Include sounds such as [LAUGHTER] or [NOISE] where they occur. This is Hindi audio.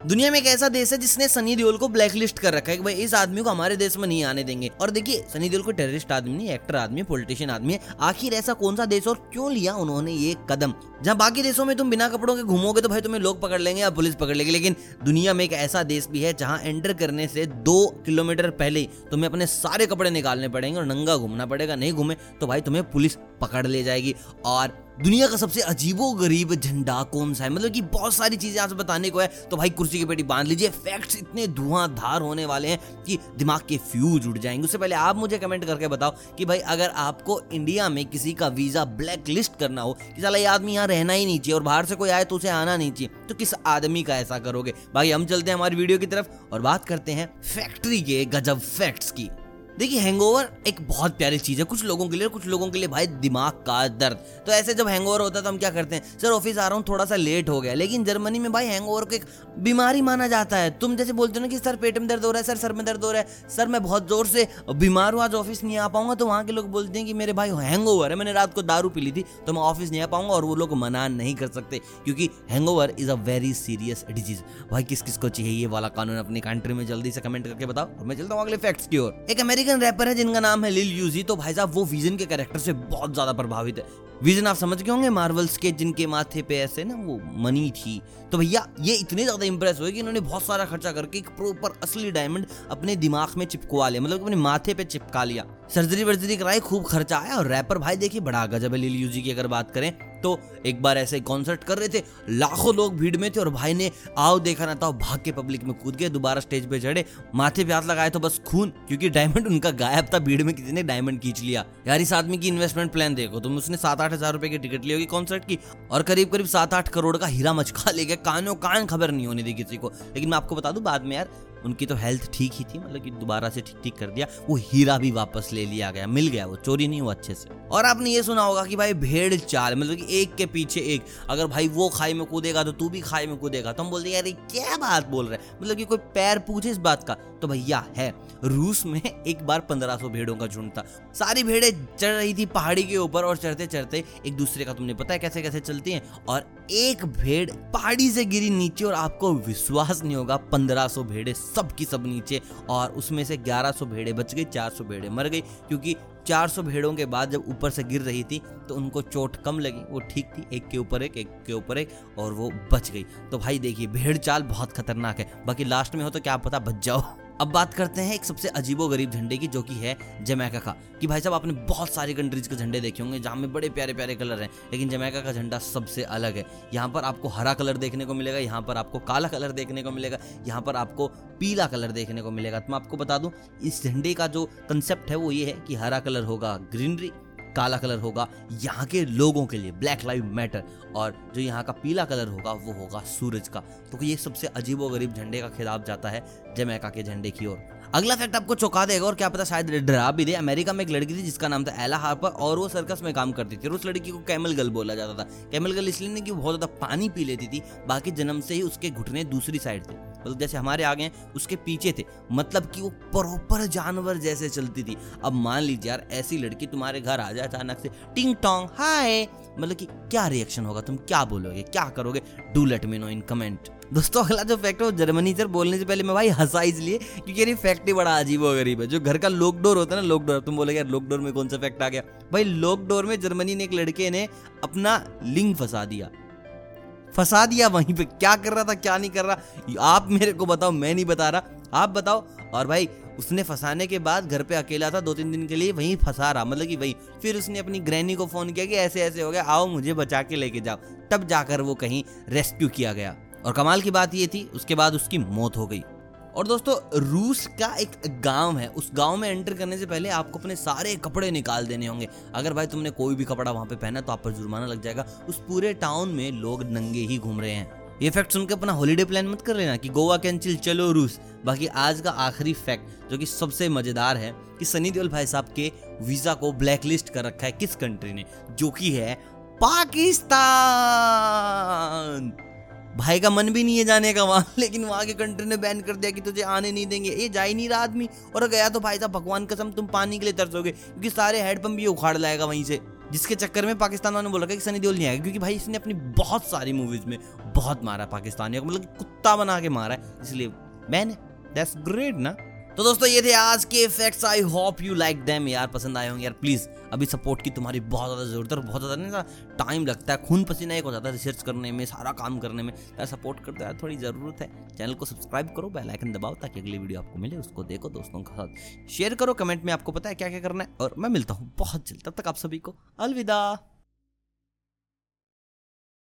दुनिया में एक ऐसा देश है जिसने सनी देओल को ब्लैक लिस्ट कर रखा है कि भाई, इस आदमी को हमारे देश में नहीं आने देंगे। और देखिए, सनी देओल को टेररिस्ट आदमी नहीं एक्टर आदमी पॉलिटिशियन आदमी है। आखिर ऐसा कौन सा देश और क्यों लिया उन्होंने ये कदम? जहाँ बाकी देशों में तुम बिना कपड़ों के घूमोगे तो भाई तुम्हें लोग पकड़ लेंगे या पुलिस पकड़ लेगी। लेकिन दुनिया में एक ऐसा देश भी है जहाँ एंटर करने से दो किलोमीटर पहले तुम्हें अपने सारे कपड़े निकालने पड़ेंगे और नंगा घूमना पड़ेगा। नहीं घूमे तो भाई तुम्हें पुलिस पकड़ ले जाएगी। और दुनिया का सबसे अजीबो गरीब झंडा कौन सा है? मतलब कि बहुत सारी चीज़ें आज बताने को है तो भाई कुर्सी की पेटी बाँध लीजिए। फैक्ट्स इतने धुआंधार होने वाले हैं कि दिमाग के फ्यूज उड़ जाएँगे। उससे पहले आप मुझे कमेंट करके बताओ कि भाई अगर आपको इंडिया में किसी का वीज़ा ब्लैक लिस्ट करना हो, कि साला ये आदमी यहाँ रहना ही नहीं चाहिए और बाहर से कोई आए तो उसे आना नहीं चाहिए तो किस आदमी का ऐसा करोगे? भाई हम चलते हैं हमारी वीडियो की तरफ़ और बात करते हैं फैक्ट्री के गजब फैक्ट्स की। देखिए हैंगओवर एक बहुत प्यारी चीज़ है। कुछ लोगों के लिए कुछ लोगों के लिए भाई दिमाग का दर्द। तो ऐसे जब हैंगओवर होता है तो हम क्या करते हैं, सर ऑफ़िस आ रहा हूँ, थोड़ा सा लेट हो गया। लेकिन जर्मनी में भाई हैंगओवर को एक बीमारी माना जाता है। तुम जैसे बोलते हो ना कि, सर, पेट में दर्द हो रहा है, सर सर में दर्द हो रहा है। सर, मैं बहुत ज़ोर से बीमार हूँ, आज ऑफ़िस नहीं आ पाऊँगा। तो वहाँ के लोग बोलते हैं कि, मेरे भाई हैंग है। मैंने रात को दारू पी ली थी तो मैं ऑफ़िस नहीं आ पाऊँगा और वो लोग मना नहीं कर सकते, क्योंकि hang is a very serious disease भाई किस किस को चाहिए ये वाला कानून अपनी कंट्री में जल्दी से कमेंट करके बताओ। और मैं चलता हूँ अगले फैक्ट्स की ओर। एक अमेरिकन रैपर है जिनका नाम है लिल यूजी तो भाई साहब, वो विजन के कैरेक्टर से बहुत ज़्यादा प्रभावित है। विजन आप समझ गए होंगे मार्वल्स के, जिनके माथे पे ऐसे ना वो मनी थी। तो भैया, ये इतने ज़्यादा इंप्रेस हुए कि इन्होंने बहुत सारा खर्चा करके एक प्रॉपर असली डायमंड अपने दिमाग में चिपकवा लिया मतलब अपने माथे पे चिपका लिया। सर्जरी वर्जरी कराई, खूब खर्चा आया और रैपर भाई देखिए, बड़ा गजब है लिल यूजी की अगर बात करें तो एक बार ऐसे कॉन्सर्ट कर रहे थे, लाखों लोग भीड़ में थे और भाई ने, आओ देखा ना था भाग के पब्लिक में कूद गए, दोबारा स्टेज पे चढ़े, माथे पे हाथ लगाए तो बस खून, क्योंकि डायमंड उनका गायब था, भीड़ में किसी ने डायमंड खींच लिया। यार, इस आदमी की इन्वेस्टमेंट प्लान देखो, तुम उसने सात आठ हज़ार रुपए की टिकट ली होगी कॉन्सर्ट की और करीब करीब सात आठ करोड़ का हीरा मचका ले गया। कानो कान खबर नहीं होने दी किसी को। लेकिन मैं आपको बता दू, बाद में यार उनकी तो हेल्थ ठीक ही थी मतलब कि दोबारा से ठीक ठीक कर दिया। वो हीरा भी वापस ले लिया गया, मिल गया वो, चोरी नहीं हुआ अच्छे से। और आपने ये सुना होगा कि भाई भेड़ चाल मतलब कि एक के पीछे एक, अगर भाई वो खाई में कूदेगा तो तू भी खाई में कूदेगा। तो हम बोलते यार क्या बात बोल रहे हैं? मतलब कि कोई पैर पूछे इस बात का। तो भैया, है, रूस में [LAUGHS] एक बार पंद्रह भेड़ों का झुंड था। सारी भेड़े चढ़ रही थी पहाड़ी के ऊपर और चढ़ते चढ़ते एक दूसरे का, तुमने पता है कैसे कैसे चलती हैं? और एक भेड़ पहाड़ी से गिरी नीचे और आपको विश्वास नहीं होगा, पंद्रह भेड़े सब की सब नीचे और उसमें से ग्यारह सौ भेड़े बच गई, चार सौ भेड़े मर गई, क्योंकि 400 भेड़ों के बाद जब ऊपर से गिर रही थी तो उनको चोट कम लगी, वो ठीक थी, एक के ऊपर एक एक के ऊपर एक, और वो बच गई। तो भाई देखिए, भेड़ चाल बहुत खतरनाक है, बाकी लास्ट में हो तो क्या पता बच जाओ। अब बात करते हैं एक सबसे अजीबो गरीब झंडे की, जो कि है जमैका का। कि भाई साहब, आपने बहुत सारी कंट्रीज़ के झंडे देखे होंगे, जहाँ में बड़े प्यारे प्यारे कलर हैं, लेकिन जमैका का झंडा सबसे अलग है। यहाँ पर आपको हरा कलर देखने को मिलेगा, यहाँ पर आपको काला कलर देखने को मिलेगा, यहाँ पर आपको पीला कलर देखने को मिलेगा। तो मैं आपको बता दूँ, इस झंडे का जो कंसेप्ट है वो ये है कि हरा कलर होगा ग्रीनरी काला कलर होगा, यहाँ के लोगों के लिए ब्लैक लाइव मैटर और जो यहाँ का पीला कलर होगा, वो होगा सूरज का। तो ये सबसे अजीब गरीब झंडे का खिताब जाता है जमैका के झंडे की ओर। अगला फैक्ट आपको चौंका देगा और क्या पता शायद डरा भी दे। अमेरिका में एक लड़की थी जिसका नाम था एला हार्पर और वो सर्कस में काम करती थी और उस लड़की को कैमल गल बोला जाता था। कैमल गल इसलिए नहीं कि वो बहुत ज़्यादा पानी पी लेती थी, बाकी जन्म से ही उसके घुटने दूसरी साइड थे। मतलब जैसे हमारे आगे हैं, उसके पीछे थे। मतलब कि वो प्रॉपर जानवर जैसे चलती थी। अब मान लीजिए यार, ऐसी लड़की तुम्हारे घर आ जाए अचानक से टिंग टोंग हाय मतलब कि क्या रिएक्शन होगा? तुम क्या बोलोगे? क्या करोगे? Do let me know in comment दोस्तों, अगला जो फैक्ट है, वो जर्मनी सर बोलने से पहले मैं भाई हंसा इसलिए क्योंकि ये फैक्ट ही बड़ा अजीब और गरीब है। जो घर का लॉक डोर होता है ना लॉक डोर तुम बोले यार लॉक डोर में कौन सा फैक्ट आ गया? भाई लॉक डोर में जर्मनी ने एक लड़के ने अपना लिंग फंसा दिया। फंसा दिया वहीं पे। क्या कर रहा था, क्या नहीं कर रहा? आप मेरे को बताओ, मैं नहीं बता रहा। आप बताओ। और भाई, उसने फंसाने के बाद घर पे अकेला था दो तीन दिन के लिए, वहीं फंसा रहा। मतलब कि वही। फिर उसने अपनी ग्रैनी को फ़ोन किया कि ऐसे ऐसे हो गया, आओ मुझे बचा के लेके जाओ। तब जाकर वो कहीं रेस्क्यू किया गया। और कमाल की बात ये थी, उसके बाद उसकी मौत हो गई। और दोस्तों, रूस का एक गाँव है, उस गाँव में एंटर करने से पहले आपको अपने सारे कपड़े निकाल देने होंगे। अगर भाई तुमने कोई भी कपड़ा वहाँ पे पहना तो आप पर जुर्माना लग जाएगा। उस पूरे टाउन में लोग नंगे ही घूम रहे हैं। ये फैक्ट सुनकर अपना हॉलीडे प्लान मत कर लेना कि गोवा कैंसिल चलो रूस। बाकी आज का आखिरी फैक्ट जो कि सबसे मज़ेदार है, कि सनी देओल भाई साहब के वीज़ा को ब्लैक लिस्ट कर रखा है किस कंट्री ने, जो कि है पाकिस्तान। भाई का मन भी नहीं है जाने का वहाँ, लेकिन वहाँ के कंट्री ने बैन कर दिया कि तुझे आने नहीं देंगे। ये जा ही नहीं रहा आदमी। और गया तो भाई साहब, भगवान कसम, तुम पानी के लिए तरसोगे, क्योंकि सारे हेडपम्प भी उखाड़ लाएगा वहीं से। जिसके चक्कर में पाकिस्तान वालों ने बोला कि सनी देओल नहीं आएगा, क्योंकि भाई इसने अपनी बहुत सारी मूवीज़ में बहुत मारा पाकिस्तानियों को मतलब कुत्ता बना के मारा है, इसलिए मैंने दैट्स ग्रेट ना? तो दोस्तों, ये थे आज के effects I hope you like them यार, पसंद आए होंगे यार प्लीज़ अभी सपोर्ट की तुम्हारी बहुत ज़्यादा ज़रूरत है और बहुत ज़्यादा ना टाइम लगता है. खून पसीना एक हो जाता है रिसर्च करने में, सारा काम करने में. यार सपोर्ट करते यार थोड़ी ज़रूरत है. चैनल को सब्सक्राइब करो बेल आइकन दबाओ, ताकि अगली वीडियो आपको मिले. उसको देखो दोस्तों के साथ. शेयर करो कमेंट में आपको पता है क्या क्या करना है. और मैं मिलता हूँ बहुत जल्द. तब तक आप सभी को अलविदा.